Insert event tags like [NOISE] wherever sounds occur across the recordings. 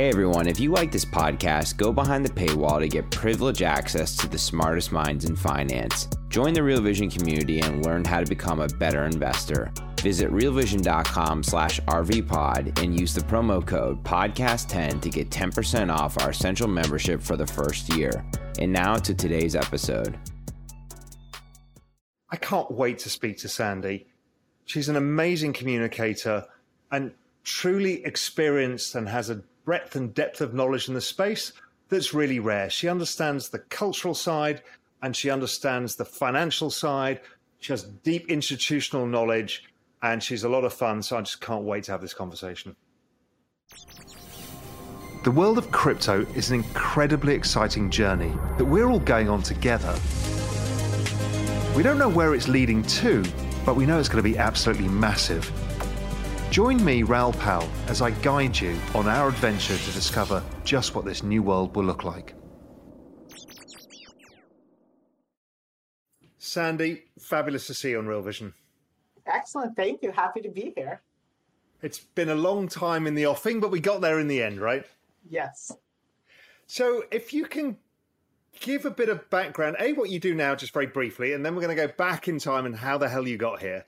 Hey everyone, if you like this podcast, go behind the paywall to get privileged access to the smartest minds in finance. Join the Real Vision community and learn how to become a better investor. Visit realvision.com slash rvpod and use the promo code podcast10 to get 10% off our essential membership for the first year. And now to today's episode. I can't wait to speak to Sandy. She's an amazing communicator and truly experienced and has a breadth and depth of knowledge in the space that's really rare. She understands the cultural side and she understands the financial side. She has deep institutional knowledge and she's a lot of fun. So I just can't wait to have this conversation. The world of crypto is an incredibly exciting journey that we're all going on together. We don't know where it's leading to, but we know it's going to be absolutely massive. Join me, Raoul Pal, as I guide you on our adventure to discover just what this new world will look like. Sandy, fabulous to see you on Real Vision. Excellent. Thank you. Happy to be here. It's been a long time in the offing, but we got there in the end, right? Yes. So, if you can give a bit of background, A, what you do now, just very briefly, and then we're going to go back in time and how the hell you got here.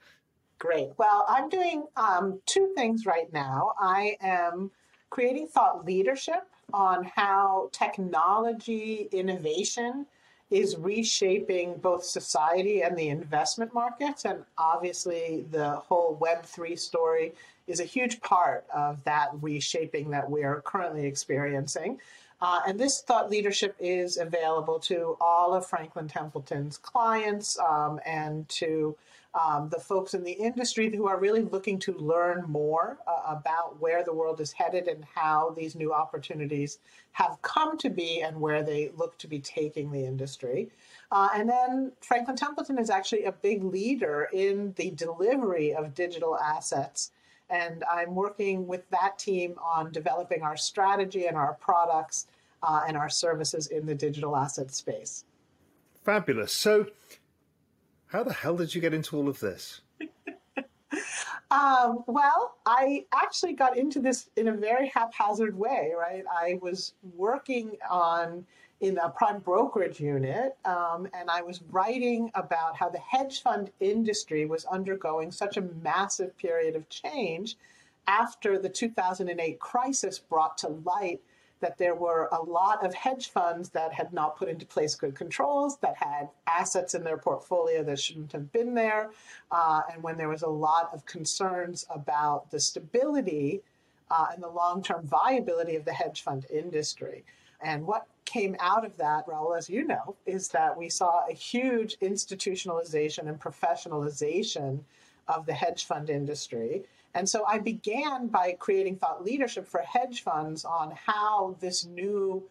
Great. Well, I'm doing um, two things right now. I am creating thought leadership on how technology innovation is reshaping both society and the investment markets. And obviously, the whole Web3 story is a huge part of that reshaping that we're currently experiencing. Uh, and this thought leadership is available to all of Franklin Templeton's clients um, and to um, the folks in the industry who are really looking to learn more uh, about where the world is headed and how these new opportunities have come to be and where they look to be taking the industry. Uh, and then Franklin Templeton is actually a big leader in the delivery of digital assets. And I'm working with that team on developing our strategy and our products uh, and our services in the digital asset space. Fabulous. So, how the hell did you get into all of this? [LAUGHS] um, well, I actually got into this in a very haphazard way, right? I was working on in a prime brokerage unit, um, and I was writing about how the hedge fund industry was undergoing such a massive period of change after the 2008 crisis brought to light that there were a lot of hedge funds that had not put into place good controls, that had assets in their portfolio that shouldn't have been there, uh, and when there was a lot of concerns about the stability uh, and the long term viability of the hedge fund industry. And what came out of that, Raoul, as you know, is that we saw a huge institutionalization and professionalization of the hedge fund industry. And so I began by creating thought leadership for hedge funds on how this new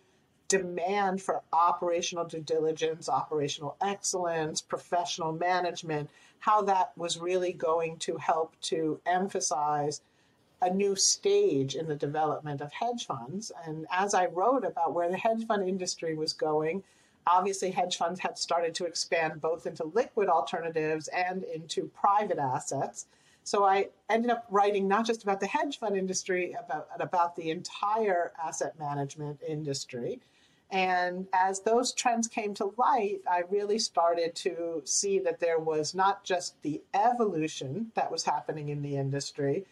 demand for operational due diligence, operational excellence, professional management, how that was really going to help to emphasize a new stage in the development of hedge funds. And as I wrote about where the hedge fund industry was going, obviously hedge funds had started to expand both into liquid alternatives and into private assets. So I ended up writing not just about the hedge fund industry, about about the entire asset management industry. And as those trends came to light, I really started to see that there was not just the evolution that was happening in the industry,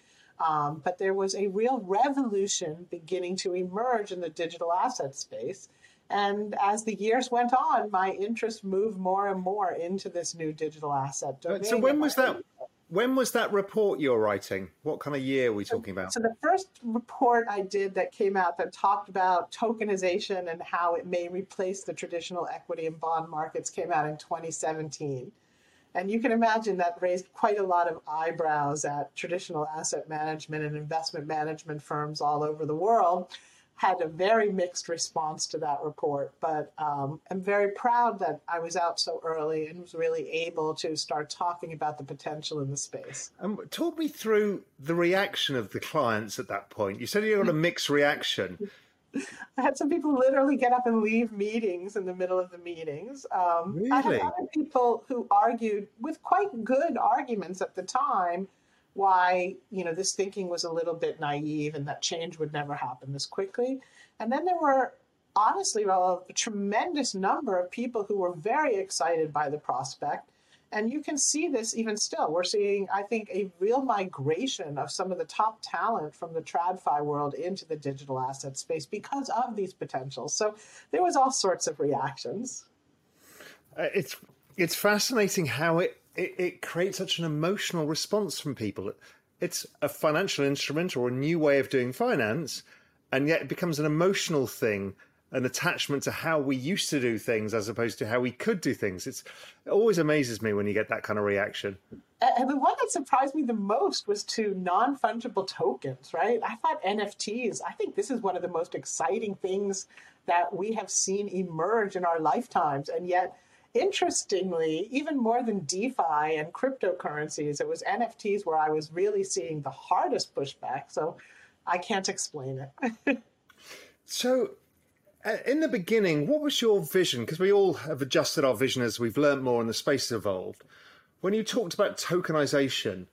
um, but there was a real revolution beginning to emerge in the digital asset space. And as the years went on, my interest moved more and more into this new digital asset domain. So when was that? When was that report you're writing? What kind of year are we talking about? So the first report I did that came out that talked about tokenization and how it may replace the traditional equity and bond markets came out in 2017. And you can imagine that raised quite a lot of eyebrows at traditional asset management and investment management firms all over the world. Had a very mixed response to that report, but um, I'm very proud that I was out so early and was really able to start talking about the potential in the space. Um, talk me through the reaction of the clients at that point. You said you got a [LAUGHS] mixed reaction. I had some people literally get up and leave meetings in the middle of the meetings. Um, really? I had other people who argued with quite good arguments at the time why you know this thinking was a little bit naive and that change would never happen this quickly. And then there were honestly a tremendous number of people who were very excited by the prospect and you can see this even still. We're seeing, I think, a real migration of some of the top talent from the TradFi world into the digital asset space because of these potentials. So there was all sorts of reactions. Uh, it's it's fascinating how it, it, it creates such an emotional response from people. It's a financial instrument or a new way of doing finance, and yet it becomes an emotional thing an attachment to how we used to do things as opposed to how we could do things. It's, it always amazes me when you get that kind of reaction. And the one that surprised me the most was to non fungible tokens, right? I thought NFTs, I think this is one of the most exciting things that we have seen emerge in our lifetimes. And yet, interestingly, even more than DeFi and cryptocurrencies, it was NFTs where I was really seeing the hardest pushback. So I can't explain it. [LAUGHS] so uh, in the beginning, what was your vision? Because we all have adjusted our vision as we've learned more and the space has evolved. When you talked about tokenization,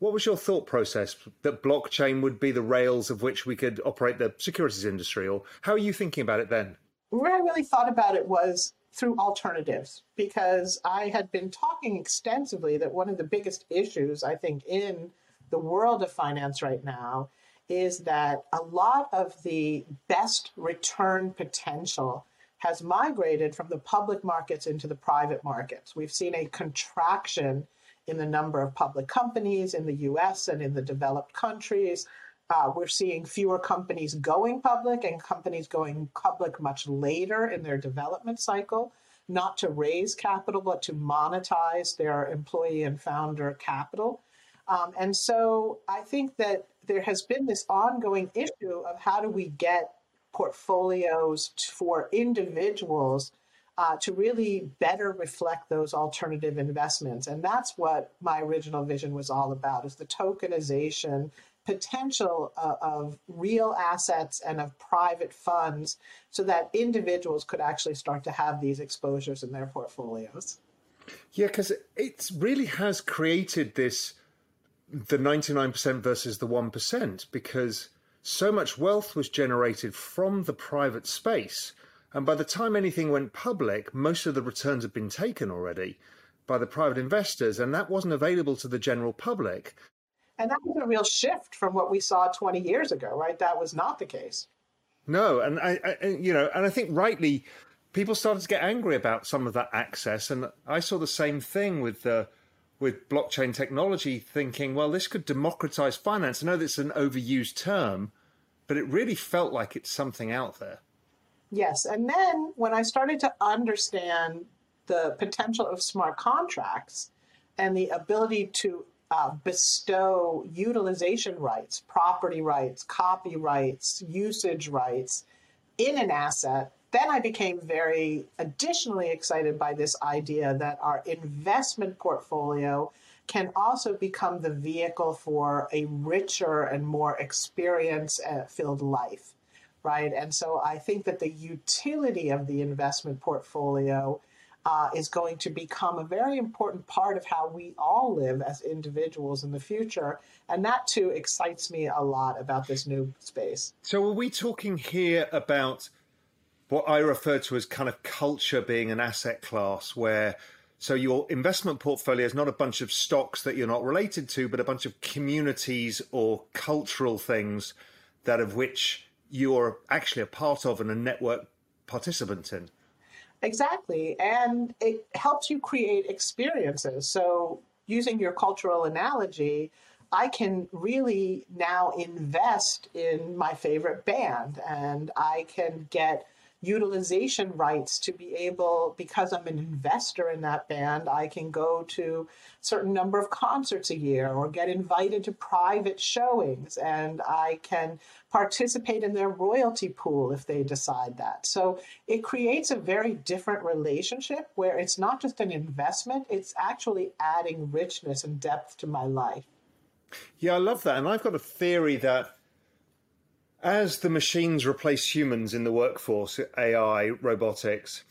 what was your thought process that blockchain would be the rails of which we could operate the securities industry? Or how are you thinking about it then? Where I really thought about it was through alternatives, because I had been talking extensively that one of the biggest issues, I think, in the world of finance right now is that a lot of the best return potential has migrated from the public markets into the private markets. We've seen a contraction in the number of public companies in the US and in the developed countries. Uh, we're seeing fewer companies going public and companies going public much later in their development cycle, not to raise capital, but to monetize their employee and founder capital. Um, and so I think that there has been this ongoing issue of how do we get portfolios for individuals uh, to really better reflect those alternative investments. And that's what my original vision was all about is the tokenization potential uh, of real assets and of private funds so that individuals could actually start to have these exposures in their portfolios. Yeah, because it really has created this the 99% versus the 1% because so much wealth was generated from the private space. And by the time anything went public, most of the returns had been taken already by the private investors, and that wasn't available to the general public. And that was a real shift from what we saw 20 years ago, right? That was not the case. No, and I, I you know, and I think rightly, people started to get angry about some of that access, and I saw the same thing with the with blockchain technology thinking, well, this could democratize finance. I know that's an overused term, but it really felt like it's something out there. Yes. And then when I started to understand the potential of smart contracts and the ability to uh, bestow utilization rights, property rights, copyrights, usage rights in an asset then I became very additionally excited by this idea that our investment portfolio can also become the vehicle for a richer and more experience filled life, right? And so I think that the utility of the investment portfolio uh, is going to become a very important part of how we all live as individuals in the future. And that too excites me a lot about this new space. So, are we talking here about what I refer to as kind of culture being an asset class where so your investment portfolio is not a bunch of stocks that you're not related to, but a bunch of communities or cultural things that of which you're actually a part of and a network participant in. Exactly. And it helps you create experiences. So using your cultural analogy, I can really now invest in my favorite band and I can get utilization rights to be able, because I'm an investor in that band, I can go to a certain number of concerts a year or get invited to private showings and I can participate in their royalty pool if they decide that. So it creates a very different relationship where it's not just an investment, it's actually adding richness and depth to my life. Yeah, I love that. And I've got a theory that as the machines replace humans in the workforce, AI, robotics,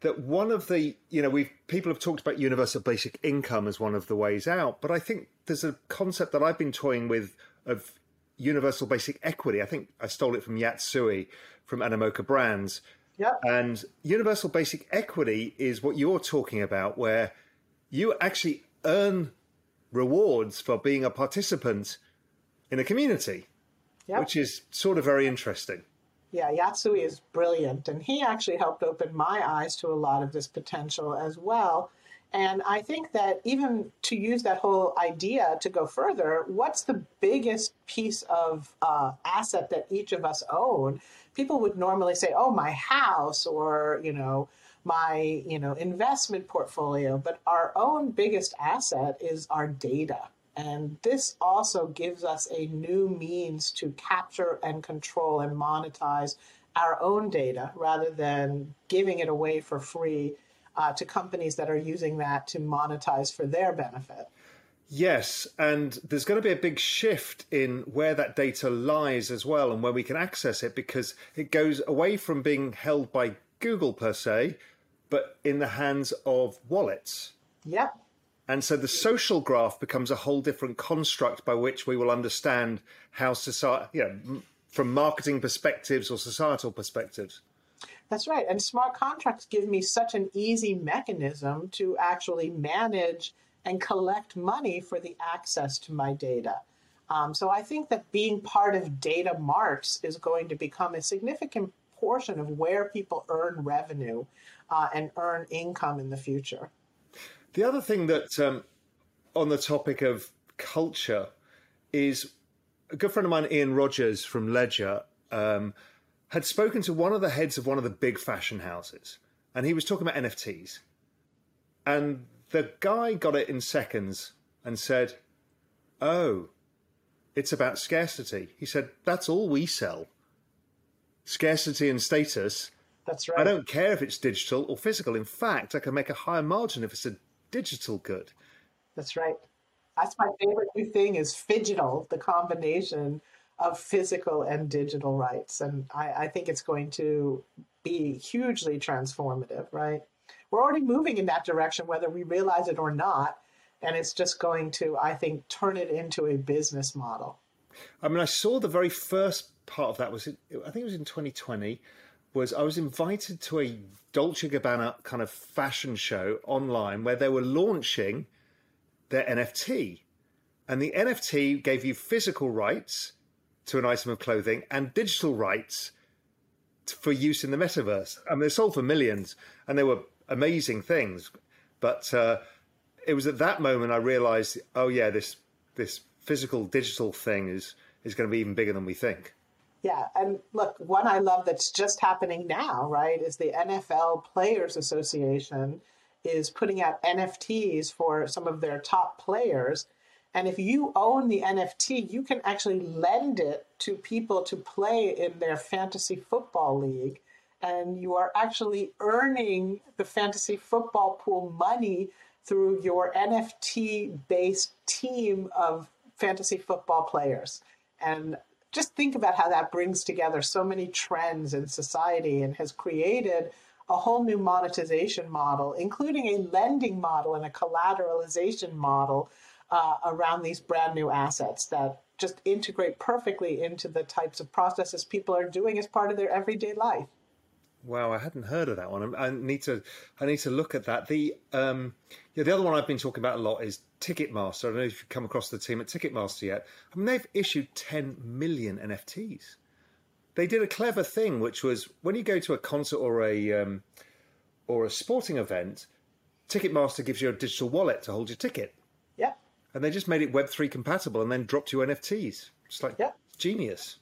that one of the you know we've people have talked about universal basic income as one of the ways out, but I think there's a concept that I've been toying with of universal basic equity. I think I stole it from Yat Siu from Animoca Brands. Yep. And universal basic equity is what you're talking about, where you actually earn rewards for being a participant in a community yep. which is sort of very interesting. Yeah, Yat Siu is brilliant. And he actually helped open my eyes to a lot of this potential as well. And I think that even to use that whole idea to go further, what's the biggest piece of uh, asset that each of us own? People would normally say, "Oh, my house," or you know, my you know investment portfolio. But our own biggest asset is our data. And this also gives us a new means to capture and control and monetize our own data rather than giving it away for free uh, to companies that are using that to monetize for their benefit. Yes, and there's going to be a big shift in where that data lies as well and where we can access it because it goes away from being held by Google per se, but in the hands of wallets. Yep. And so the social graph becomes a whole different construct by which we will understand how society, you know, from marketing perspectives or societal perspectives. That's right. And smart contracts give me such an easy mechanism to actually manage and collect money for the access to my data. Um, so I think that being part of data marts is going to become a significant portion of where people earn revenue uh, and earn income in the future. The other thing that, um, on the topic of culture, is a good friend of mine, Ian Rogers from Ledger, um, had spoken to one of the heads of one of the big fashion houses, and he was talking about NFTs. And the guy got it in seconds and said, Oh, it's about scarcity. He said, That's all we sell scarcity and status. That's right. I don't care if it's digital or physical. In fact, I can make a higher margin if it's a digital good. That's right. That's my favorite new thing is phygital, the combination of physical and digital rights. And I, I think it's going to be hugely transformative, right? We're already moving in that direction, whether we realize it or not. And it's just going to, I think, turn it into a business model. I mean, I saw the very first part of that was, I think it was in 2020, was I was invited to a Dolce Gabbana kind of fashion show online where they were launching their NFT. And the NFT gave you physical rights to an item of clothing and digital rights for use in the metaverse. I mean, they sold for millions and they were amazing things. But uh, it was at that moment I realized, oh, yeah, this, this physical digital thing is, is going to be even bigger than we think. Yeah, and look, one I love that's just happening now, right, is the NFL Players Association is putting out NFTs for some of their top players. And if you own the NFT, you can actually lend it to people to play in their fantasy football league. And you are actually earning the fantasy football pool money through your NFT based team of fantasy football players. And just think about how that brings together so many trends in society and has created a whole new monetization model, including a lending model and a collateralization model uh, around these brand new assets that just integrate perfectly into the types of processes people are doing as part of their everyday life. Wow, I hadn't heard of that one. I need to, I need to look at that. The, um, yeah, the other one I've been talking about a lot is Ticketmaster. I don't know if you've come across the team at Ticketmaster yet. I mean, they've issued 10 million NFTs. They did a clever thing, which was when you go to a concert or a um, or a sporting event, Ticketmaster gives you a digital wallet to hold your ticket. And they just made it Web3 compatible and then dropped you NFTs. It's like yeah. genius.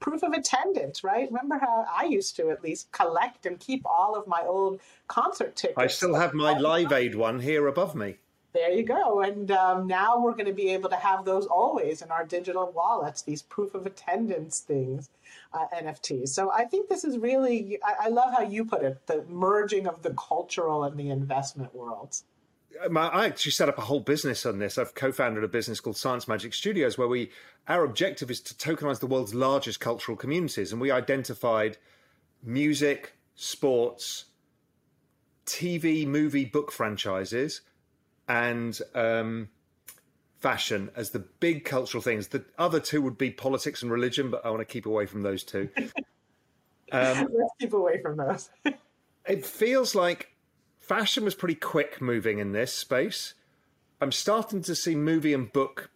proof of attendance, right? Remember how I used to at least collect and keep all of my old concert tickets. I still have my Live Aid one here above me. There you go. And um, now we're going to be able to have those always in our digital wallets, these proof of attendance things, uh, NFTs. So I think this is really, I, I love how you put it, the merging of the cultural and the investment worlds. I actually set up a whole business on this. I've co-founded a business called Science Magic Studios, where we our objective is to tokenize the world's largest cultural communities, and we identified music, sports, TV, movie, book franchises, and um, fashion as the big cultural things. The other two would be politics and religion, but I want to keep away from those two. Um, [LAUGHS] Let's keep away from those. it feels like fashion was pretty quick moving in this space. I'm starting to see movie and book.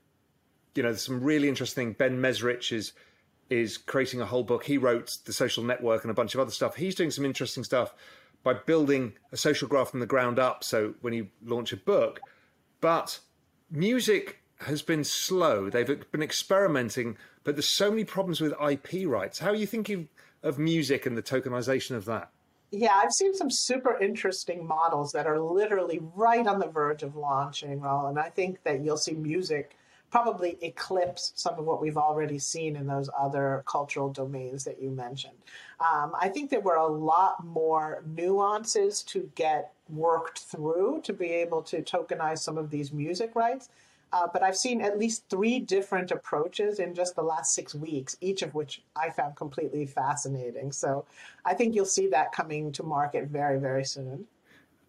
You know, some really interesting. Ben Mezrich is is creating a whole book. He wrote The Social Network and a bunch of other stuff. He's doing some interesting stuff by building a social graph from the ground up. So when you launch a book, but music has been slow. They've been experimenting, but there's so many problems with IP rights. How are you thinking of music and the tokenization of that? Yeah, I've seen some super interesting models that are literally right on the verge of launching, Raoul, and I think that you'll see music probably eclipse some of what we've already seen in those other cultural domains that you mentioned. Um, I think there were a lot more nuances to get worked through to be able to tokenize some of these music rights. Uh, but I've seen at least three different approaches in just the last six weeks, each of which I found completely fascinating. So I think you'll see that coming to market very, very soon.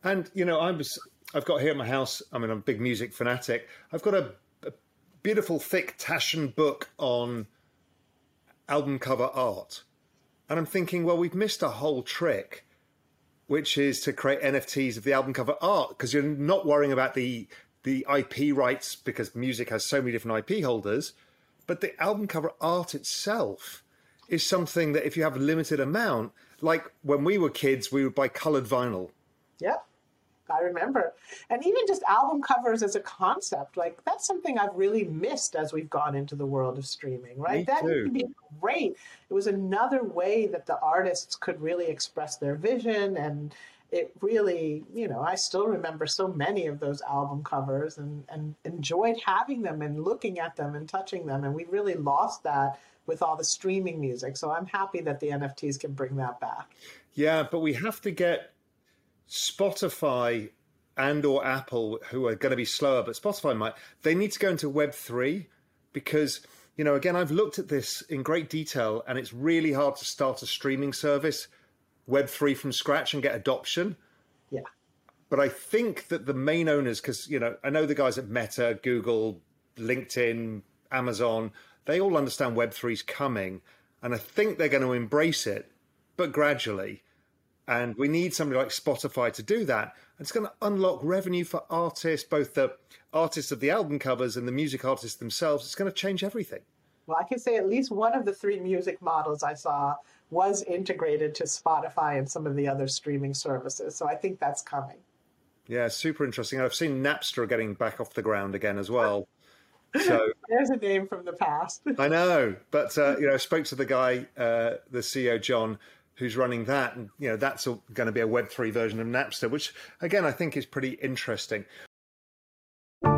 And you know, I was I've got here at my house. I mean, I'm a big music fanatic. I've got a beautiful, thick Taschen book on album cover art. And I'm thinking, well, we've missed a whole trick, which is to create NFTs of the album cover art because you're not worrying about the the IP rights because music has so many different IP holders, but the album cover art itself is something that if you have a limited amount, like when we were kids, we would buy colored vinyl. Yep. I remember. And even just album covers as a concept, like that's something I've really missed as we've gone into the world of streaming, right? Me that too. would be great. It was another way that the artists could really express their vision and it really, you know, I still remember so many of those album covers and, and enjoyed having them and looking at them and touching them. And we really lost that with all the streaming music. So I'm happy that the NFTs can bring that back. Yeah, but we have to get Spotify and or Apple, who are going to be slower, but Spotify might, they need to go into Web three because you know again I've looked at this in great detail, and it's really hard to start a streaming service Web three from scratch and get adoption. Yeah. But I think that the main owners, because you know, I know the guys at Meta, Google, LinkedIn, Amazon, they all understand Web 3's coming, and I think they're going to embrace it, but gradually. And we need somebody like Spotify to do that. And it's going to unlock revenue for artists, both the artists of the album covers and the music artists themselves. It's going to change everything. Well, I can say at least one of the three music models I saw was integrated to Spotify and some of the other streaming services. So I think that's coming. Yeah, super interesting. I've seen Napster getting back off the ground again as well. [LAUGHS] So there's a name from the past. I know, but uh, you know, I spoke to the guy, uh, the CEO John, who's running that, and you know that's going to be a Web three version of Napster, which again I think is pretty interesting.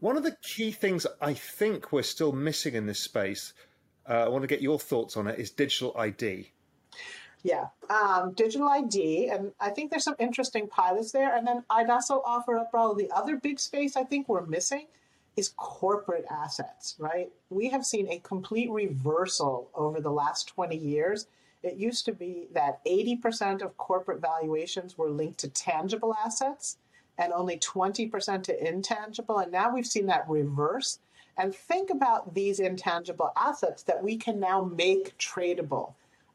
One of the key things I think we're still missing in this space, uh, I want to get your thoughts on it, is digital ID. Yeah, um, digital ID, and I think there's some interesting pilots there. And then I'd also offer up probably the other big space I think we're missing is corporate assets, right? We have seen a complete reversal over the last 20 years it used to be that 80% of corporate valuations were linked to tangible assets and only 20% to intangible. And now we've seen that reverse. And think about these intangible assets that we can now make tradable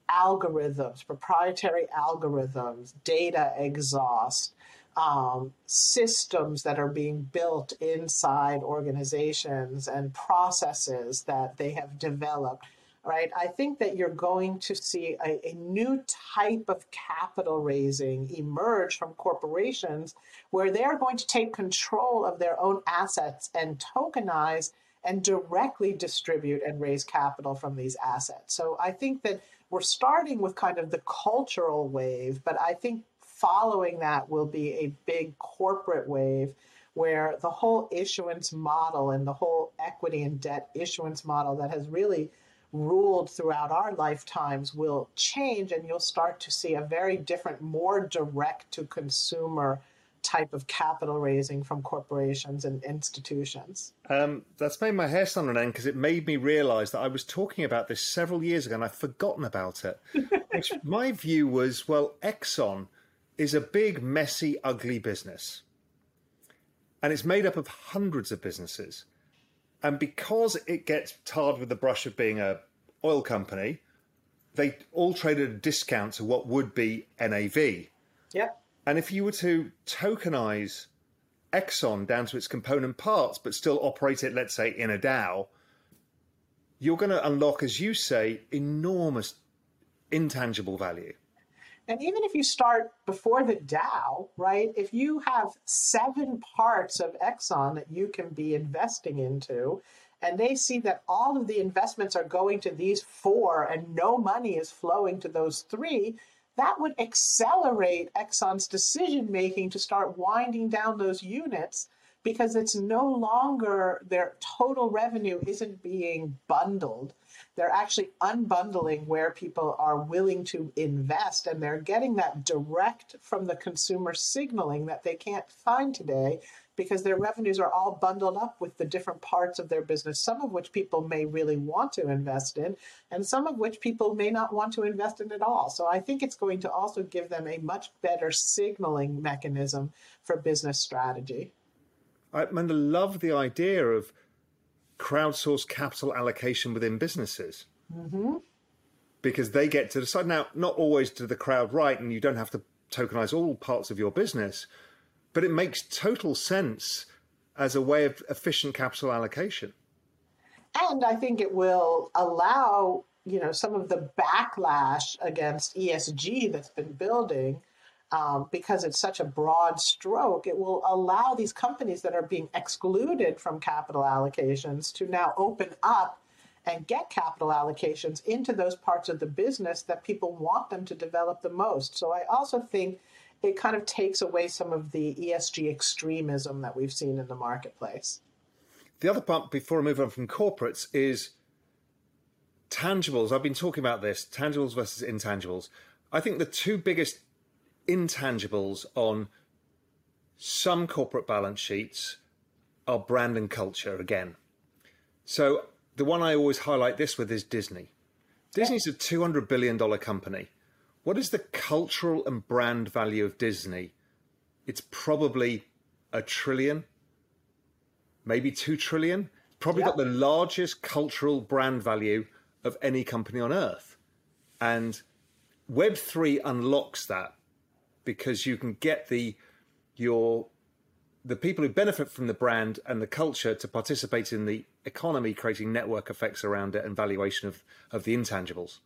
algorithms, proprietary algorithms, data exhaust, um, systems that are being built inside organizations and processes that they have developed right? I think that you're going to see a, a, new type of capital raising emerge from corporations where they're going to take control of their own assets and tokenize and directly distribute and raise capital from these assets. So I think that we're starting with kind of the cultural wave, but I think following that will be a big corporate wave where the whole issuance model and the whole equity and debt issuance model that has really ruled throughout our lifetimes will change, and you'll start to see a very different, more direct to consumer type of capital raising from corporations and institutions. Um, that's made my hair stand on end because it made me realize that I was talking about this several years ago and I've forgotten about it. [LAUGHS] my view was well, Exxon is a big, messy, ugly business. And it's made up of hundreds of businesses. And because it gets tarred with the brush of being a oil company, they all trade at a discount to what would be NAV. Yep. And if you were to tokenize Exxon down to its component parts, but still operate it, let's say, in a DAO, you're going to unlock, as you say, enormous intangible value. And even if you start before the DAO, right, if you have seven parts of Exxon that you can be investing into, and they see that all of the investments are going to these four and no money is flowing to those three, that would accelerate Exxon's decision making to start winding down those units because it's no longer their total revenue isn't being bundled they're actually unbundling where people are willing to invest, and they're getting that direct from the consumer signaling that they can't find today because their revenues are all bundled up with the different parts of their business, some of which people may really want to invest in, and some of which people may not want to invest in at all. So I think it's going to also give them a much better signaling mechanism for business strategy. I, I love the idea of crowdsource capital allocation within businesses. Mm-hmm. Because they get to decide. Now, not always to the crowd right, and you don't have to tokenize all parts of your business, but it makes total sense as a way of efficient capital allocation. And I think it will allow, you know, some of the backlash against ESG that's been building um, because it's such a broad stroke, it will allow these companies that are being excluded from capital allocations to now open up and get capital allocations into those parts of the business that people want them to develop the most. So I also think it kind of takes away some of the ESG extremism that we've seen in the marketplace. The other part, before I move on from corporates, is tangibles. I've been talking about this tangibles versus intangibles. I think the two biggest intangibles on some corporate balance sheets are brand and culture again. So the one I always highlight this with is Disney. Disney's a $200 billion company. What is the cultural and brand value of Disney? It's probably a trillion, maybe two trillion. Probably got the largest cultural brand value of any company on earth. And Web3 unlocks that because you can get the your the people who benefit from the brand and the culture to participate in the economy, creating network effects around it and valuation of, of the intangibles.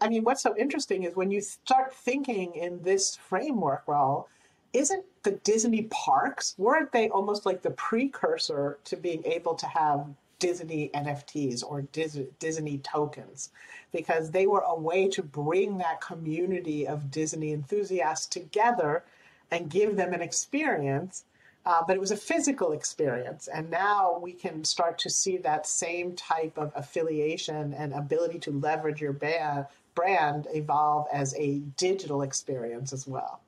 I mean, what's so interesting is when you start thinking in this framework, well, isn't the Disney parks, weren't they almost like the precursor to being able to have Disney NFTs or Disney tokens because they were a way to bring that community of Disney enthusiasts together and give them an experience. Uh, but it was a physical experience. And now we can start to see that same type of affiliation and ability to leverage your ba- brand evolve as a digital experience as well.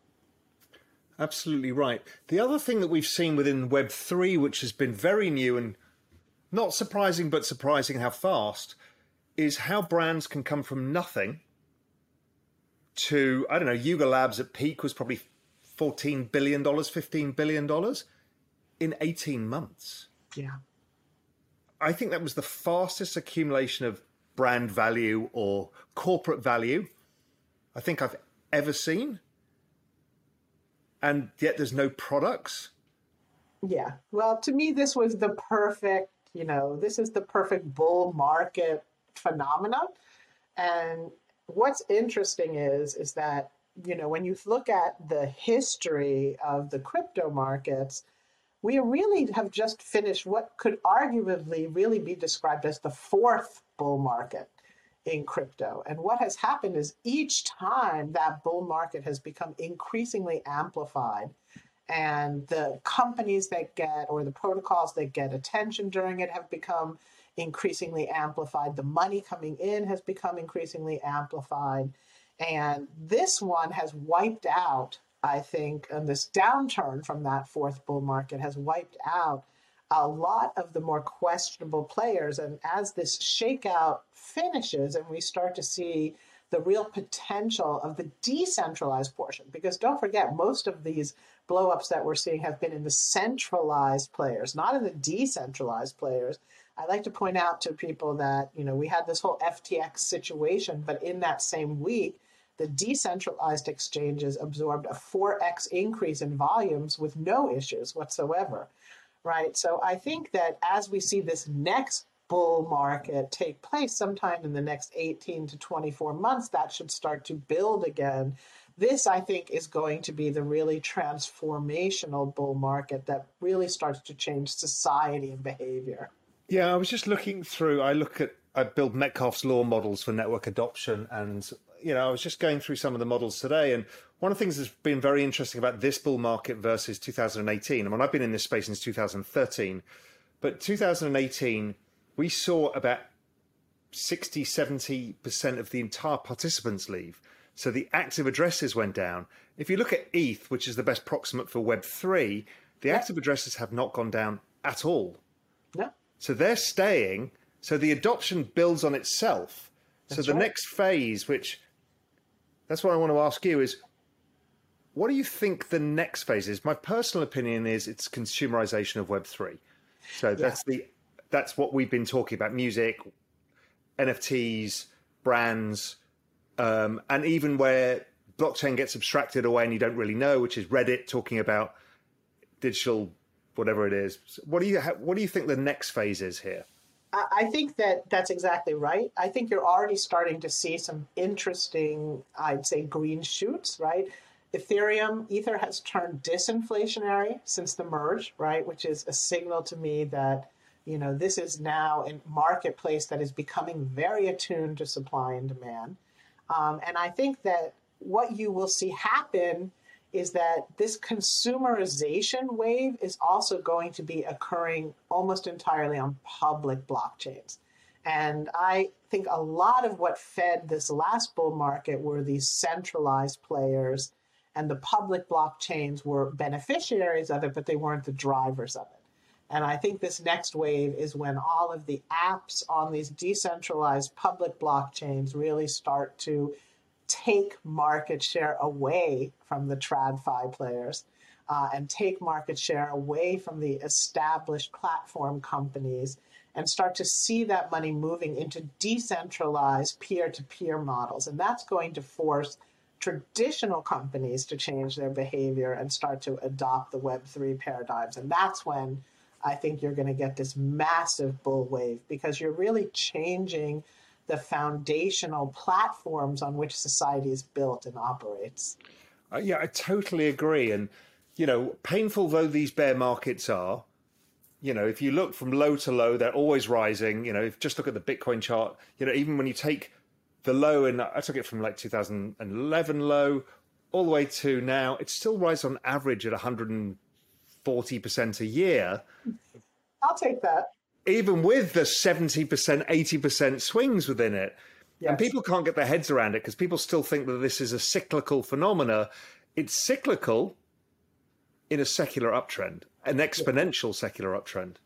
Absolutely right. The other thing that we've seen within Web3, which has been very new and not surprising, but surprising how fast, is how brands can come from nothing to, I don't know, Yuga Labs at peak was probably $14 billion, $15 billion in 18 months. Yeah. I think that was the fastest accumulation of brand value or corporate value I think I've ever seen. And yet there's no products. Yeah. Well, to me, this was the perfect, you know, this is the perfect bull market phenomenon. And what's interesting is, is that, you know, when you look at the history of the crypto markets, we really have just finished what could arguably really be described as the fourth bull market in crypto. And what has happened is each time that bull market has become increasingly amplified, and the companies that get or the protocols that get attention during it have become increasingly amplified. The money coming in has become increasingly amplified. And this one has wiped out, I think, and this downturn from that fourth bull market has wiped out a lot of the more questionable players. And as this shakeout finishes and we start to see the real potential of the decentralized portion, because don't forget, most of these blowups that we're seeing have been in the centralized players, not in the decentralized players. I like to point out to people that, you know, we had this whole FTX situation, but in that same week, the decentralized exchanges absorbed a 4x increase in volumes with no issues whatsoever right? So I think that as we see this next bull market take place sometime in the next 18 to 24 months, that should start to build again. This, I think, is going to be the really transformational bull market that really starts to change society and behavior. Yeah, I was just looking through. I look at I build Metcalfe's law models for network adoption, and you know, I was just going through some of the models today, and one of the things that's been very interesting about this bull market versus 2018, I mean, I've been in this space since 2013, but 2018, we saw about 60, 70% of the entire participants leave. So the active addresses went down. If you look at ETH, which is the best proximate for Web3, the yeah. active addresses have not gone down at all. Yeah. So they're staying. So the adoption builds on itself. That's so the right. next phase, which that's what I want to ask you, is what do you think the next phase is? My personal opinion is it's consumerization of Web three. So that's yeah. the that's what we've been talking about: music, NFTs, brands, um, and even where blockchain gets abstracted away and you don't really know, which is Reddit talking about digital whatever it is. What do you what do you think the next phase is here? I think that that's exactly right. I think you're already starting to see some interesting, I'd say, green shoots, right? Ethereum, Ether has turned disinflationary since the merge, right? Which is a signal to me that, you know, this is now a marketplace that is becoming very attuned to supply and demand. Um, and I think that what you will see happen is that this consumerization wave is also going to be occurring almost entirely on public blockchains. And I think a lot of what fed this last bull market were these centralized players and the public blockchains were beneficiaries of it, but they weren't the drivers of it. And I think this next wave is when all of the apps on these decentralized public blockchains really start to take market share away from the TradFi players uh, and take market share away from the established platform companies and start to see that money moving into decentralized peer to peer models. And that's going to force traditional companies to change their behavior and start to adopt the Web3 paradigms. And that's when I think you're going to get this massive bull wave because you're really changing the foundational platforms on which society is built and operates. Uh, yeah, I totally agree. And, you know, painful though these bear markets are, you know, if you look from low to low, they're always rising. You know, if just look at the Bitcoin chart, you know, even when you take the low, and I took it from like 2011 low all the way to now, it's still rising on average at 140% a year. I'll take that. Even with the 70%, 80% swings within it. Yes. And people can't get their heads around it because people still think that this is a cyclical phenomena. It's cyclical in a secular uptrend, an exponential secular uptrend.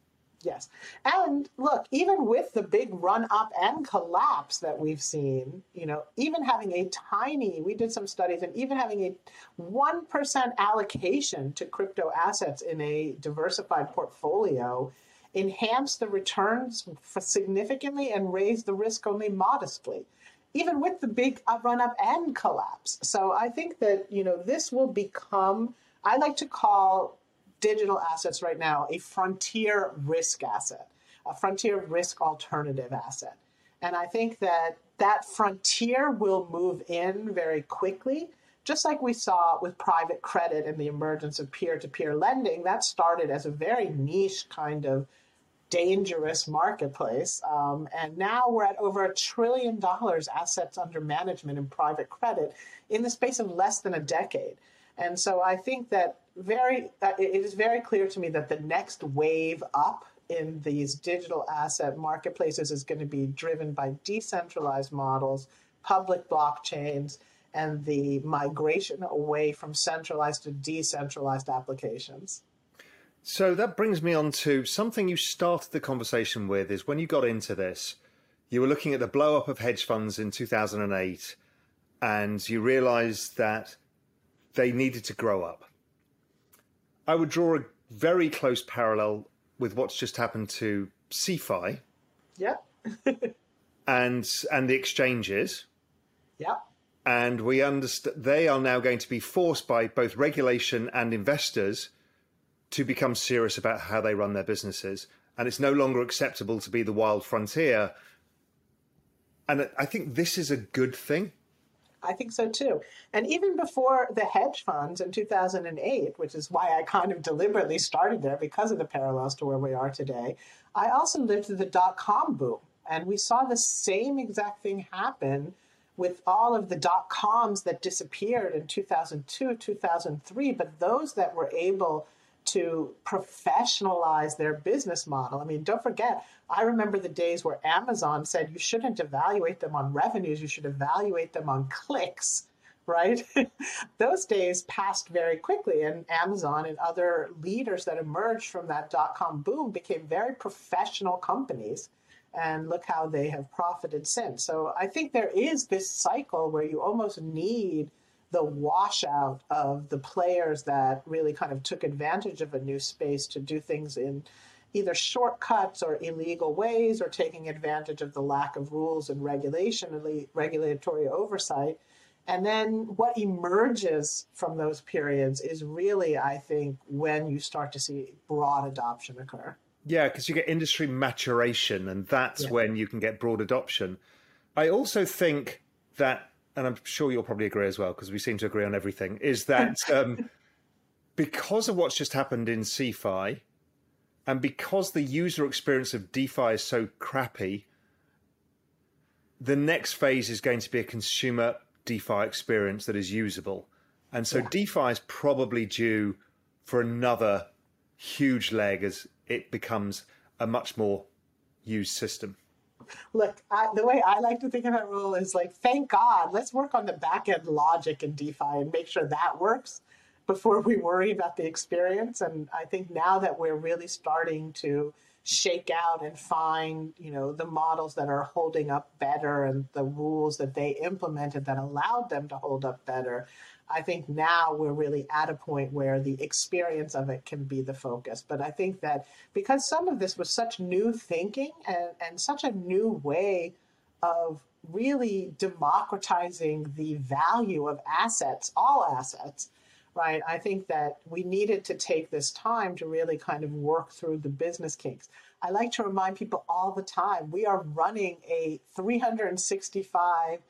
Yes. And look, even with the big run up and collapse that we've seen, you know, even having a tiny, we did some studies, and even having a 1% allocation to crypto assets in a diversified portfolio enhance the returns significantly and raise the risk only modestly even with the big run up and collapse. So I think that, you know, this will become, I like to call digital assets right now a frontier risk asset, a frontier risk alternative asset. And I think that that frontier will move in very quickly. Just like we saw with private credit and the emergence of peer to peer lending, that started as a very niche kind of dangerous marketplace. Um, and now we're at over a trillion dollars assets under management in private credit in the space of less than a decade. And so I think that very uh, it is very clear to me that the next wave up in these digital asset marketplaces is going to be driven by decentralized models, public blockchains, and the migration away from centralized to decentralized applications. So that brings me on to something you started the conversation with is when you got into this, you were looking at the blow up of hedge funds in 2008 and you realized that they needed to grow up. I would draw a very close parallel with what's just happened to CeFi. Yeah. [LAUGHS] and and the exchanges. Yeah. And we understand they are now going to be forced by both regulation and investors to become serious about how they run their businesses. And it's no longer acceptable to be the wild frontier. And I think this is a good thing. I think so too. And even before the hedge funds in 2008, which is why I kind of deliberately started there because of the parallels to where we are today, I also lived through the dot com boom. And we saw the same exact thing happen with all of the dot coms that disappeared in 2002, 2003. But those that were able to professionalize their business model. I mean, don't forget, I remember the days where Amazon said you shouldn't evaluate them on revenues, you should evaluate them on clicks, right? [LAUGHS] Those days passed very quickly, and Amazon and other leaders that emerged from that dot com boom became very professional companies. And look how they have profited since. So I think there is this cycle where you almost need the washout of the players that really kind of took advantage of a new space to do things in either shortcuts or illegal ways or taking advantage of the lack of rules and regulation regulatory oversight. And then what emerges from those periods is really i think when you start to see broad adoption occur. Yeah because you get industry maturation and that's yeah. when you can get broad adoption. I also think that and I'm sure you'll probably agree as well because we seem to agree on everything, is [LAUGHS] that um, because of what's just happened in CeFi, and because the user experience of DeFi is so crappy, the next phase is going to be a consumer DeFi experience that is usable. And so yeah. DeFi is probably due for another huge leg as it becomes a much more used system look, I, the way I like to think that rule is like, thank God, let's work on the back end logic in DeFi and make sure that works before we worry about the experience. And I think now that we're really starting to shake out and find, you know, the models that are holding up better and the rules that they implemented that allowed them to hold up better, I think now we're really at a point where the experience of it can be the focus. But I think that because some of this was such new thinking and, and such a new way of really democratizing the value of assets, all assets, right? I think that we needed to take this time to really kind of work through the business kinks. I like to remind people all the time we are running a 365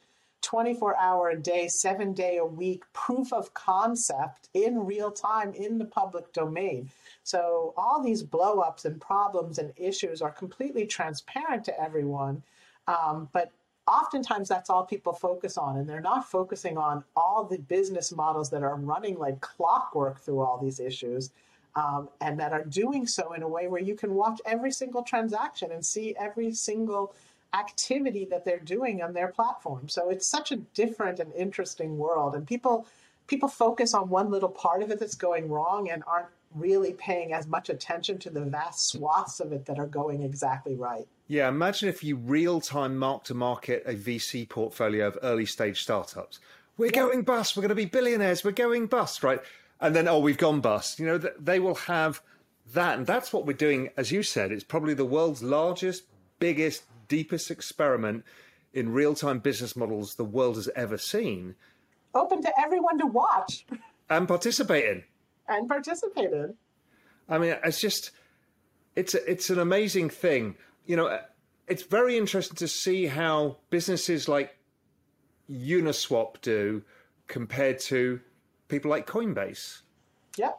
24 hour a day, seven day a week proof of concept in real time in the public domain. So all these blow ups and problems and issues are completely transparent to everyone. Um, but oftentimes that's all people focus on, and they're not focusing on all the business models that are running like clockwork through all these issues. Um, and that are doing so in a way where you can watch every single transaction and see every single activity that they're doing on their platform. So it's such a different and interesting world, and people people focus on one little part of it that's going wrong and aren't really paying as much attention to the vast swaths of it that are going exactly right. Yeah, imagine if you real time mark to market a VC portfolio of early stage startups. We're yeah. going bust. We're going to be billionaires. We're going bust, right? And then, oh, we've gone bust. You know, they will have that, and that's what we're doing, as you said, it's probably the world's largest, biggest, deepest experiment in real time business models the world has ever seen. Open to everyone to watch and participate in. And participate in. I mean, it's just, it's, it's an amazing thing. You know, it's very interesting to see how businesses like Uniswap do compared to people like Coinbase. Yep.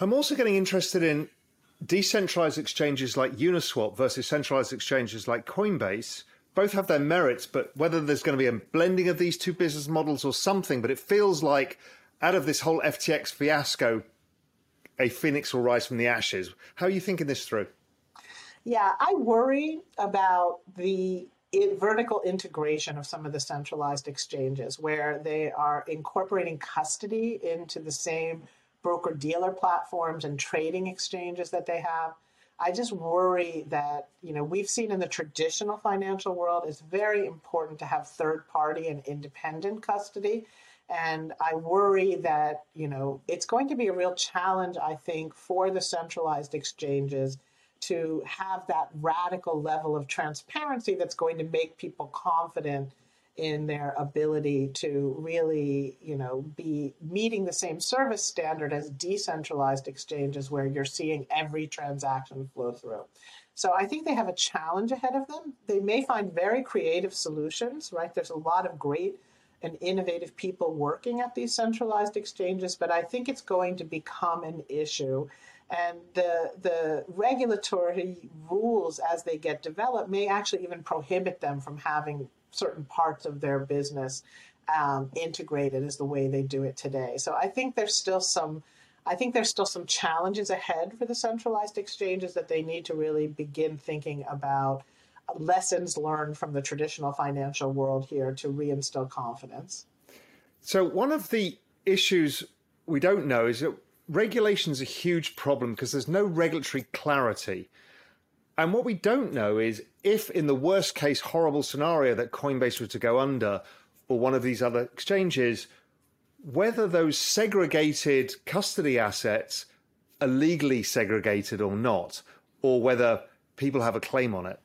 I'm also getting interested in decentralized exchanges like Uniswap versus centralized exchanges like Coinbase. Both have their merits, but whether there's going to be a blending of these two business models or something, but it feels like out of this whole FTX fiasco, a phoenix will rise from the ashes. How are you thinking this through? Yeah, I worry about the vertical integration of some of the centralized exchanges where they are incorporating custody into the same broker dealer platforms and trading exchanges that they have. I just worry that, you know, we've seen in the traditional financial world, it's very important to have third party and independent custody. And I worry that, you know, it's going to be a real challenge, I think, for the centralized exchanges to have that radical level of transparency that's going to make people confident in their ability to really, you know, be meeting the same service standard as decentralized exchanges where you're seeing every transaction flow through. So I think they have a challenge ahead of them. They may find very creative solutions, right? There's a lot of great and innovative people working at these centralized exchanges, but I think it's going to become an issue. And the, the regulatory rules as they get developed may actually even prohibit them from having certain parts of their business um, integrated as the way they do it today. So I think there's still some. I think there's still some challenges ahead for the centralized exchanges that they need to really begin thinking about lessons learned from the traditional financial world here to reinstill confidence. So, one of the issues we don't know is that regulation is a huge problem because there's no regulatory clarity. And what we don't know is if, in the worst case horrible scenario that Coinbase were to go under or one of these other exchanges, whether those segregated custody assets are legally segregated or not, or whether people have a claim on it.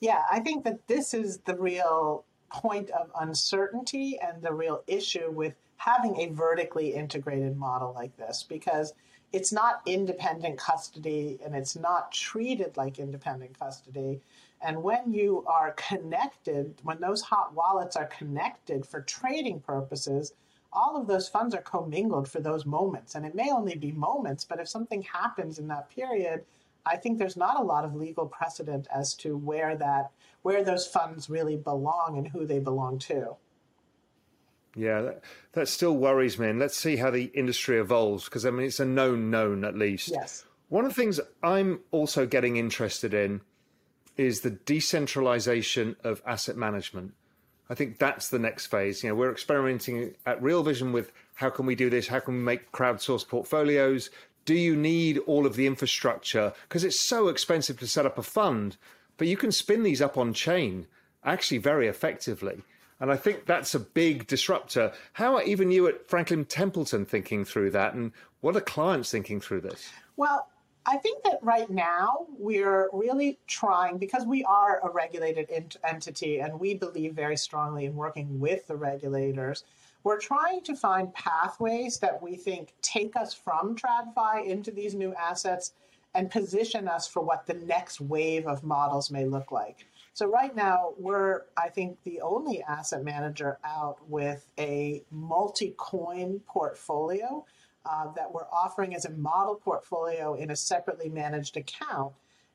Yeah, I think that this is the real point of uncertainty and the real issue with having a vertically integrated model like this because it's not independent custody and it's not treated like independent custody. And when you are connected, when those hot wallets are connected for trading purposes, all of those funds are commingled for those moments. And it may only be moments, but if something happens in that period, I think there's not a lot of legal precedent as to where that where those funds really belong and who they belong to. Yeah, that, that still worries me. And let's see how the industry evolves because I mean, it's a known known at least. Yes. One of the things I'm also getting interested in is the decentralization of asset management. I think that's the next phase. You know, we're experimenting at Real Vision with how can we do this? How can we make crowdsourced portfolios? Do you need all of the infrastructure? Because it's so expensive to set up a fund, but you can spin these up on chain actually very effectively. And I think that's a big disruptor. How are even you at Franklin Templeton thinking through that? And what are clients thinking through this? Well, I think that right now we're really trying, because we are a regulated ent- entity and we believe very strongly in working with the regulators, we're trying to find pathways that we think take us from TradFi into these new assets and position us for what the next wave of models may look like. So right now, we're, I think, the only asset manager out with a multi-coin portfolio uh, that we're offering as a model portfolio in a separately managed account.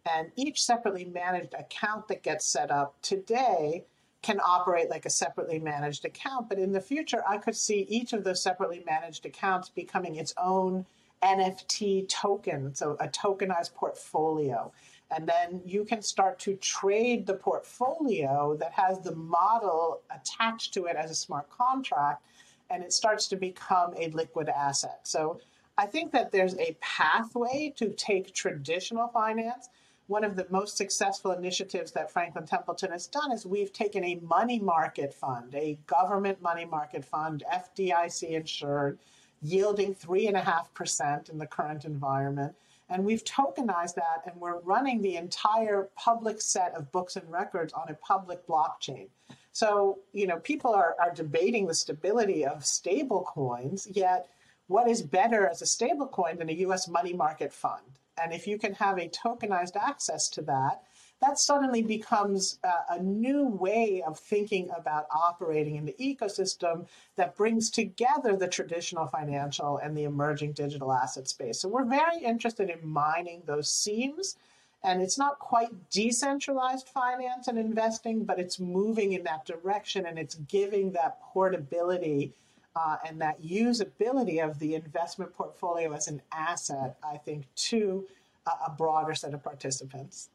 And each separately managed account that gets set up today can operate like a separately managed account. But in the future, I could see each of those separately managed accounts becoming its own NFT token, so a tokenized portfolio. And then you can start to trade the portfolio that has the model attached to it as a smart contract, and it starts to become a liquid asset. So I think that there's a pathway to take traditional finance. One of the most successful initiatives that Franklin Templeton has done is we've taken a money market fund, a government money market fund, FDIC insured, yielding 3.5% in the current environment. And we've tokenized that and we're running the entire public set of books and records on a public blockchain. So, you know, people are, are debating the stability of stable coins, yet what is better as a stable coin than a US money market fund? And if you can have a tokenized access to that, that suddenly becomes a, a, new way of thinking about operating in the ecosystem that brings together the traditional financial and the emerging digital asset space. So we're very interested in mining those seams. And it's not quite decentralized finance and investing, but it's moving in that direction and it's giving that portability uh, and that usability of the investment portfolio as an asset, I think, to a, a broader set of participants.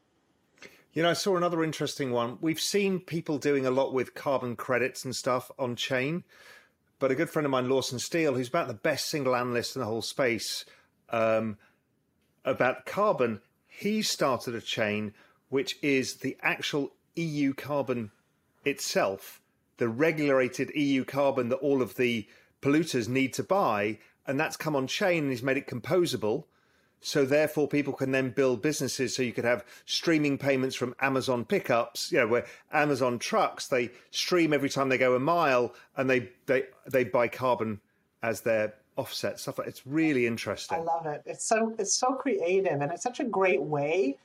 You know, I saw another interesting one. We've seen people doing a lot with carbon credits and stuff on chain, but a good friend of mine, Lawson Steele, who's about the best single analyst in the whole space um, about carbon, he started a chain which is the actual EU carbon itself the regulated EU carbon that all of the polluters need to buy, and that's come on chain and he's made it composable. So therefore, people can then build businesses. So you could have streaming payments from Amazon pickups, you know, where Amazon trucks they stream every time they go a mile, and they they they buy carbon as their offset stuff. It's really interesting. I love it. It's so it's so creative, and it's such a great way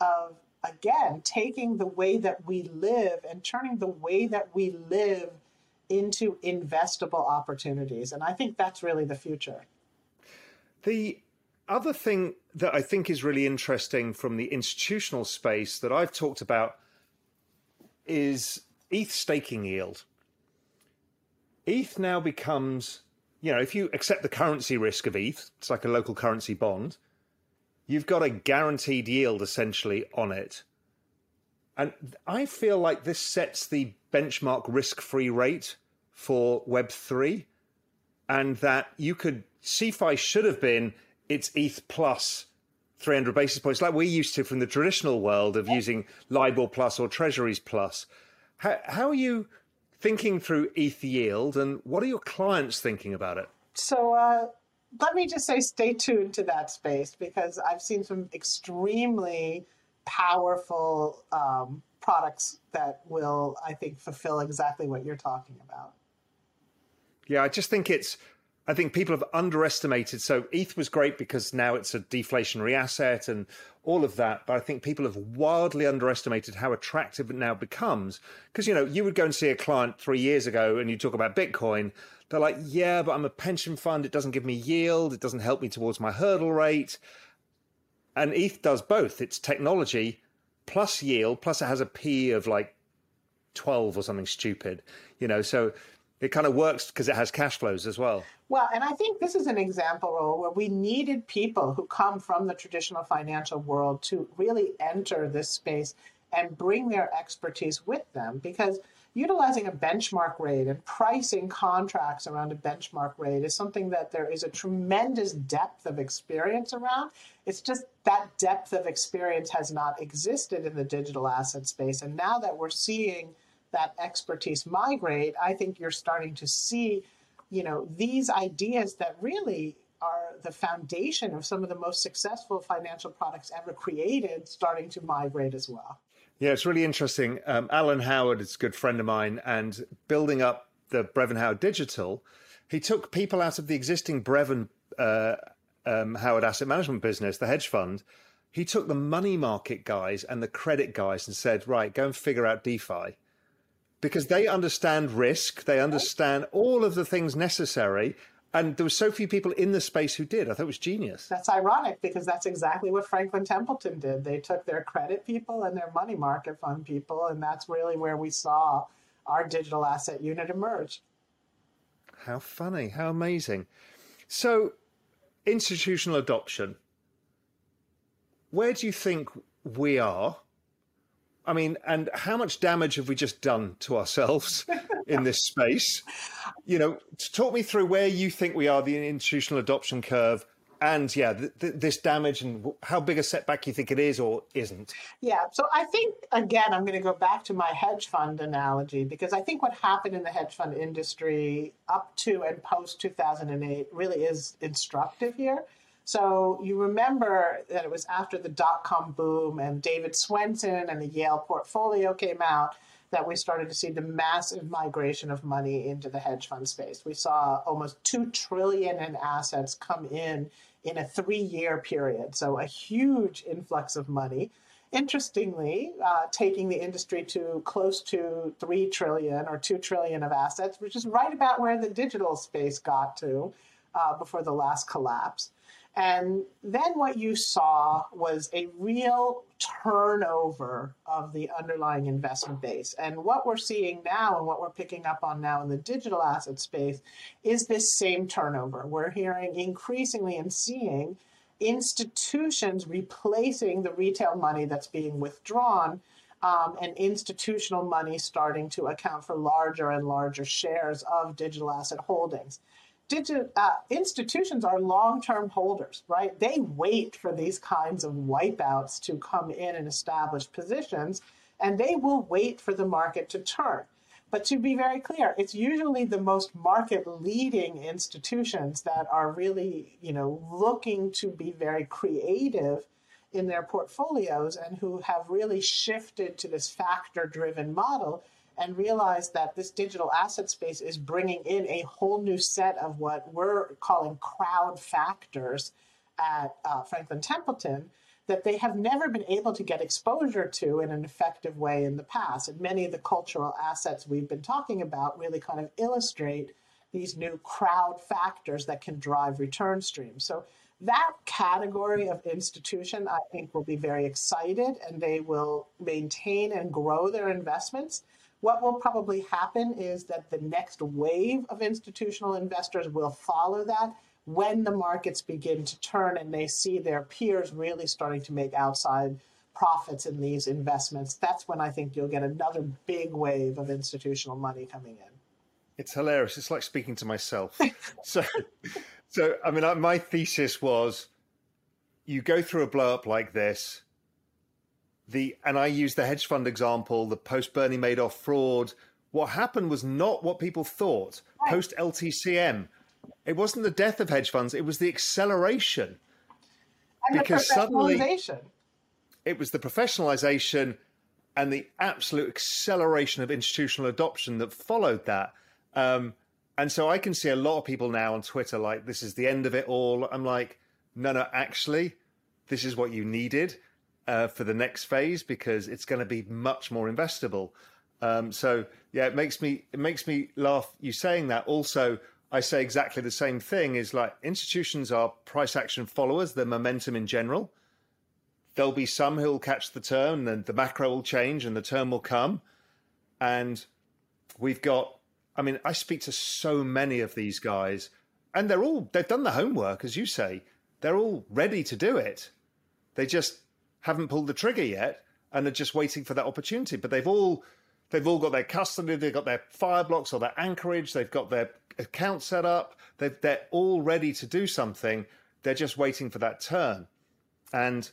of again, taking the way that we live and turning the way that we live into investable opportunities. And I think that's really the future. The other thing that I think is really interesting from the institutional space that I've talked about is ETH staking yield. ETH now becomes, you know, if you accept the currency risk of ETH, it's like a local currency bond you've got a guaranteed yield essentially on it. And I feel like this sets the benchmark risk free rate for Web3, and that you could, CeFi should have been its ETH plus 300 basis points, like we're used to from the traditional world of using LIBOR plus or Treasuries plus. How, how are you thinking through ETH yield, and what are your clients thinking about it? So, uh, let me just say stay tuned to that space because I've seen some extremely powerful um, products that will, I think, fulfill exactly what you're talking about. Yeah, I just think it's. I think people have underestimated. So ETH was great because now it's a deflationary asset and all of that. But I think people have wildly underestimated how attractive it now becomes. Because you know, you would go and see a client three years ago, and you talk about Bitcoin, they're like, yeah, but I'm a pension fund. It doesn't give me yield. It doesn't help me towards my hurdle rate. And ETH does both. It's technology plus yield, plus it has a P of like 12 or something stupid, you know, so it kind of works because it has cash flows as well. Well, and I think this is an example role where we needed people who come from the traditional financial world to really enter this space and bring their expertise with them because utilizing a benchmark rate and pricing contracts around a benchmark rate is something that there is a tremendous depth of experience around. It's just that depth of experience has not existed in the digital asset space. And now that we're seeing that expertise migrate, I think you're starting to see, you know, these ideas that really are the foundation of some of the most successful financial products ever created starting to migrate as well. Yeah, it's really interesting. Um, Alan Howard is a good friend of mine, and building up the Brevan Howard Digital, he took people out of the existing Brevan uh, um, Howard Asset Management business, the hedge fund. He took the money market guys and the credit guys and said, right, go and figure out DeFi. Because they understand risk, they understand all of the things necessary, And there were so few people in the space who did. I thought it was genius. That's ironic because that's exactly what Franklin Templeton did. They took their credit people and their money market fund people, and that's really where we saw our digital asset unit emerge. How funny, how amazing. So, institutional adoption. Where do you think we are? I mean, and how much damage have we just done to ourselves in this space? You know, talk me through where you think we are the institutional adoption curve and yeah, th- th- this damage and how big a setback you think it is or isn't. Yeah, so I think again, I'm going to go back to my hedge fund analogy because I think what happened in the hedge fund industry up to and post 2008 really is instructive here. So you remember that it was after the dot com boom and David Swensen and the Yale portfolio came out that we started to see the massive migration of money into the hedge fund space. We saw almost 2 trillion in assets come in in a 3-year period. So a huge influx of money. Interestingly, uh, taking the industry to close to 3 trillion or 2 trillion of assets, which is right about where the digital space got to uh, before the last collapse. And then what you saw was a real turnover of the underlying investment base. And what we're seeing now and what we're picking up on now in the digital asset space is this same turnover. We're hearing increasingly and seeing institutions replacing the retail money that's being withdrawn. Um, and institutional money starting to account for larger and larger shares of digital asset holdings digit, uh, institutions are long-term holders, right? They wait for these kinds of wipeouts to come in and establish positions, and they will wait for the market to turn. But to be very clear, it's usually the most market-leading institutions that are really, you know, looking to be very creative in their portfolios and who have really shifted to this factor-driven model and realize that this digital asset space is bringing in a whole new set of what we're calling crowd factors at uh, Franklin Templeton that they have never been able to get exposure to in an effective way in the past. And many of the cultural assets we've been talking about really kind of illustrate these new crowd factors that can drive return streams. So that category of institution, I think, will be very excited and they will maintain and grow their investments. What will probably happen is that the next wave of institutional investors will follow that when the markets begin to turn and they see their peers really starting to make outside profits in these investments. That's when I think you'll get another big wave of institutional money coming in. It's hilarious. It's like speaking to myself. [LAUGHS] so, so I mean, my thesis was you go through a blow up like this, the and I use the hedge fund example, the post Bernie Madoff fraud. What happened was not what people thought. Post LTCM, it wasn't the death of hedge funds; it was the acceleration. And because the suddenly it was the professionalization and the absolute acceleration of institutional adoption that followed that. Um, and so I can see a lot of people now on Twitter like, "This is the end of it all." I'm like, "No, no, actually, this is what you needed." Uh, for the next phase because it's going to be much more investable. Um, so yeah, it makes me it makes me laugh. You saying that also. I say exactly the same thing. Is like institutions are price action followers. They're momentum in general. There'll be some who'll catch the turn, and the macro will change, and the turn will come. And we've got. I mean, I speak to so many of these guys, and they're all they've done the homework, as you say. They're all ready to do it. They just haven't pulled the trigger yet and are just waiting for that opportunity. But they've all they've all got their custody, they've got their Fireblocks or their Anchorage, they've got their account set up, they they're all ready to do something. They're just waiting for that turn. And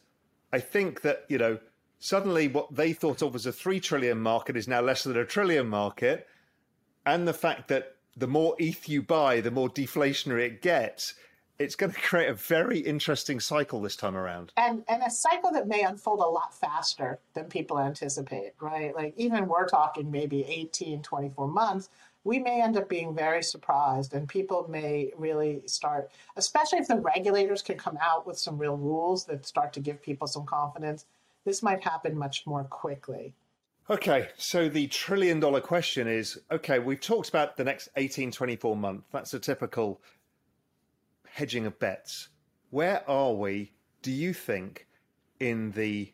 I think that, you know, suddenly what they thought of as a three trillion market is now less than a trillion market. And the fact that the more ETH you buy, the more deflationary it gets it's going to create a very interesting cycle this time around. And and a cycle that may unfold a lot faster than people anticipate, right? Like even we're talking maybe 18, 24 months. We may end up being very surprised, and people may really start, especially if the regulators can come out with some real rules that start to give people some confidence. This might happen much more quickly. Okay, so the trillion dollar question is okay, we've talked about the next 18, 24 months. That's a typical hedging of bets, where are we? Do you think in the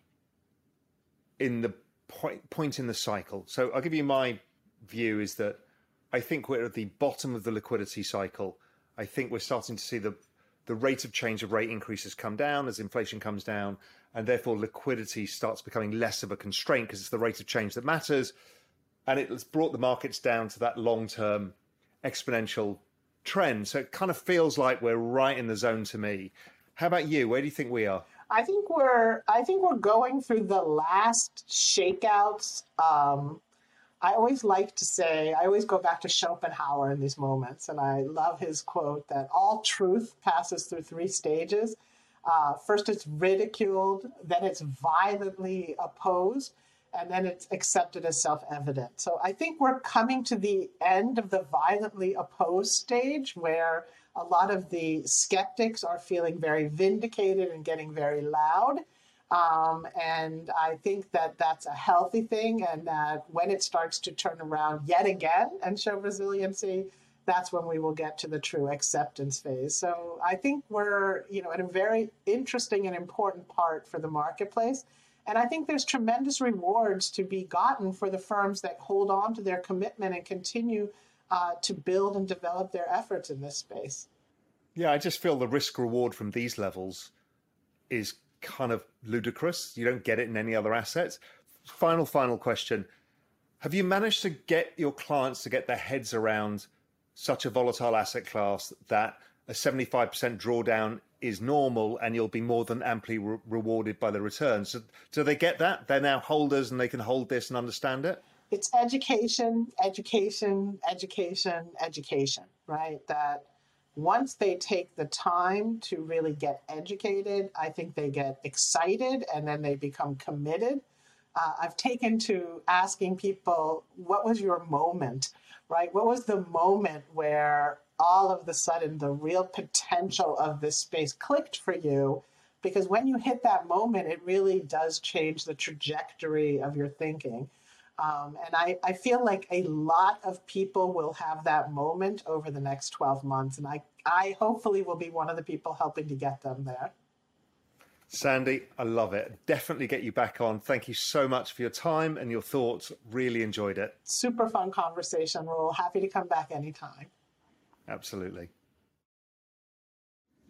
in the point point in the cycle? So I'll give you my view is that I think we're at the bottom of the liquidity cycle. I think we're starting to see the the rate of change of rate increases come down as inflation comes down, and therefore liquidity starts becoming less of a constraint because it's the rate of change that matters. And it's brought the markets down to that long term exponential trend. So it kind of feels like we're right in the zone to me. How about you? Where do you think we are? I think we're I think we're going through the last shakeouts um, I always like to say, I always go back to Schopenhauer in these moments, and I love his quote that all truth passes through three stages. Uh, first, it's ridiculed, then it's violently opposed, and then it's accepted as self evident. So I think we're coming to the end of the violently opposed stage where a lot of the skeptics are feeling very vindicated and getting very loud. Um, and I think that that's a healthy thing, and that when it starts to turn around yet again and show resiliency, that's when we will get to the true acceptance phase. So I think we're, you know, at a very interesting and important part for the marketplace. And I think there's tremendous rewards to be gotten for the firms that hold on to their commitment and continue uh, to build and develop their efforts in this space. Yeah, I just feel the risk reward from these levels is kind of ludicrous. You don't get it in any other assets. Final, final question. Have you managed to get your clients to get their heads around such a volatile asset class that a 75% drawdown is normal and you'll be more than amply re- rewarded by the returns? So, do they get that? They're now holders and they can hold this and understand it? It's education, education, education, education, right? That once they take the time to really get educated, I think they get excited and then they become committed. Uh, I've taken to asking people, what was your moment, right? What was the moment where all of the sudden the real potential of this space clicked for you? Because when you hit that moment, it really does change the trajectory of your thinking. Um, and I, I feel like a lot of people will have that moment over the next 12 months. And I, I hopefully will be one of the people helping to get them there. Sandy, I love it. Definitely get you back on. Thank you so much for your time and your thoughts. Really enjoyed it. Super fun conversation, Raoul. Happy to come back anytime. Absolutely.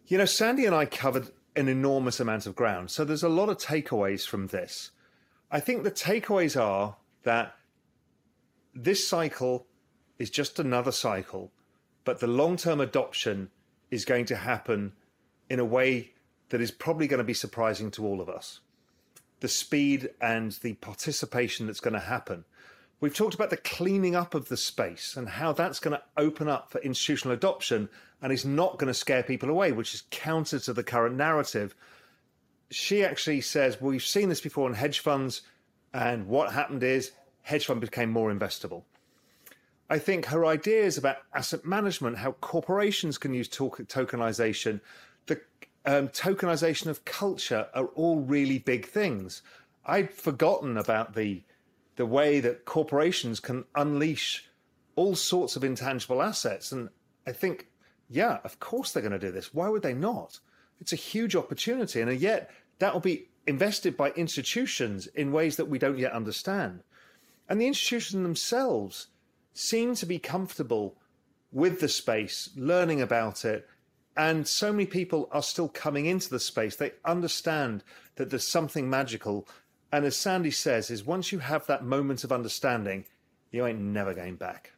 You know, Sandy and I covered an enormous amount of ground. So there's a lot of takeaways from this. I think the takeaways are that this cycle is just another cycle, but the long term adoption is going to happen in a way that is probably going to be surprising to all of us. The speed and the participation that's going to happen. We've talked about the cleaning up of the space and how that's going to open up for institutional adoption and is not going to scare people away, which is counter to the current narrative. She actually says, well, We've seen this before in hedge funds and what happened is hedge fund became more investable. I think her ideas about asset management, how corporations can use tokenization, the um, tokenization of culture are all really big things. I'd forgotten about the the way that corporations can unleash all sorts of intangible assets, and I think, yeah, of course they're going to do this. Why would they not? It's a huge opportunity, and yet that will be invested by institutions in ways that we don't yet understand. And the institutions themselves seem to be comfortable with the space, learning about it. And so many people are still coming into the space. They understand that there's something magical. And as Sandy says, is once you have that moment of understanding, you ain't never going back.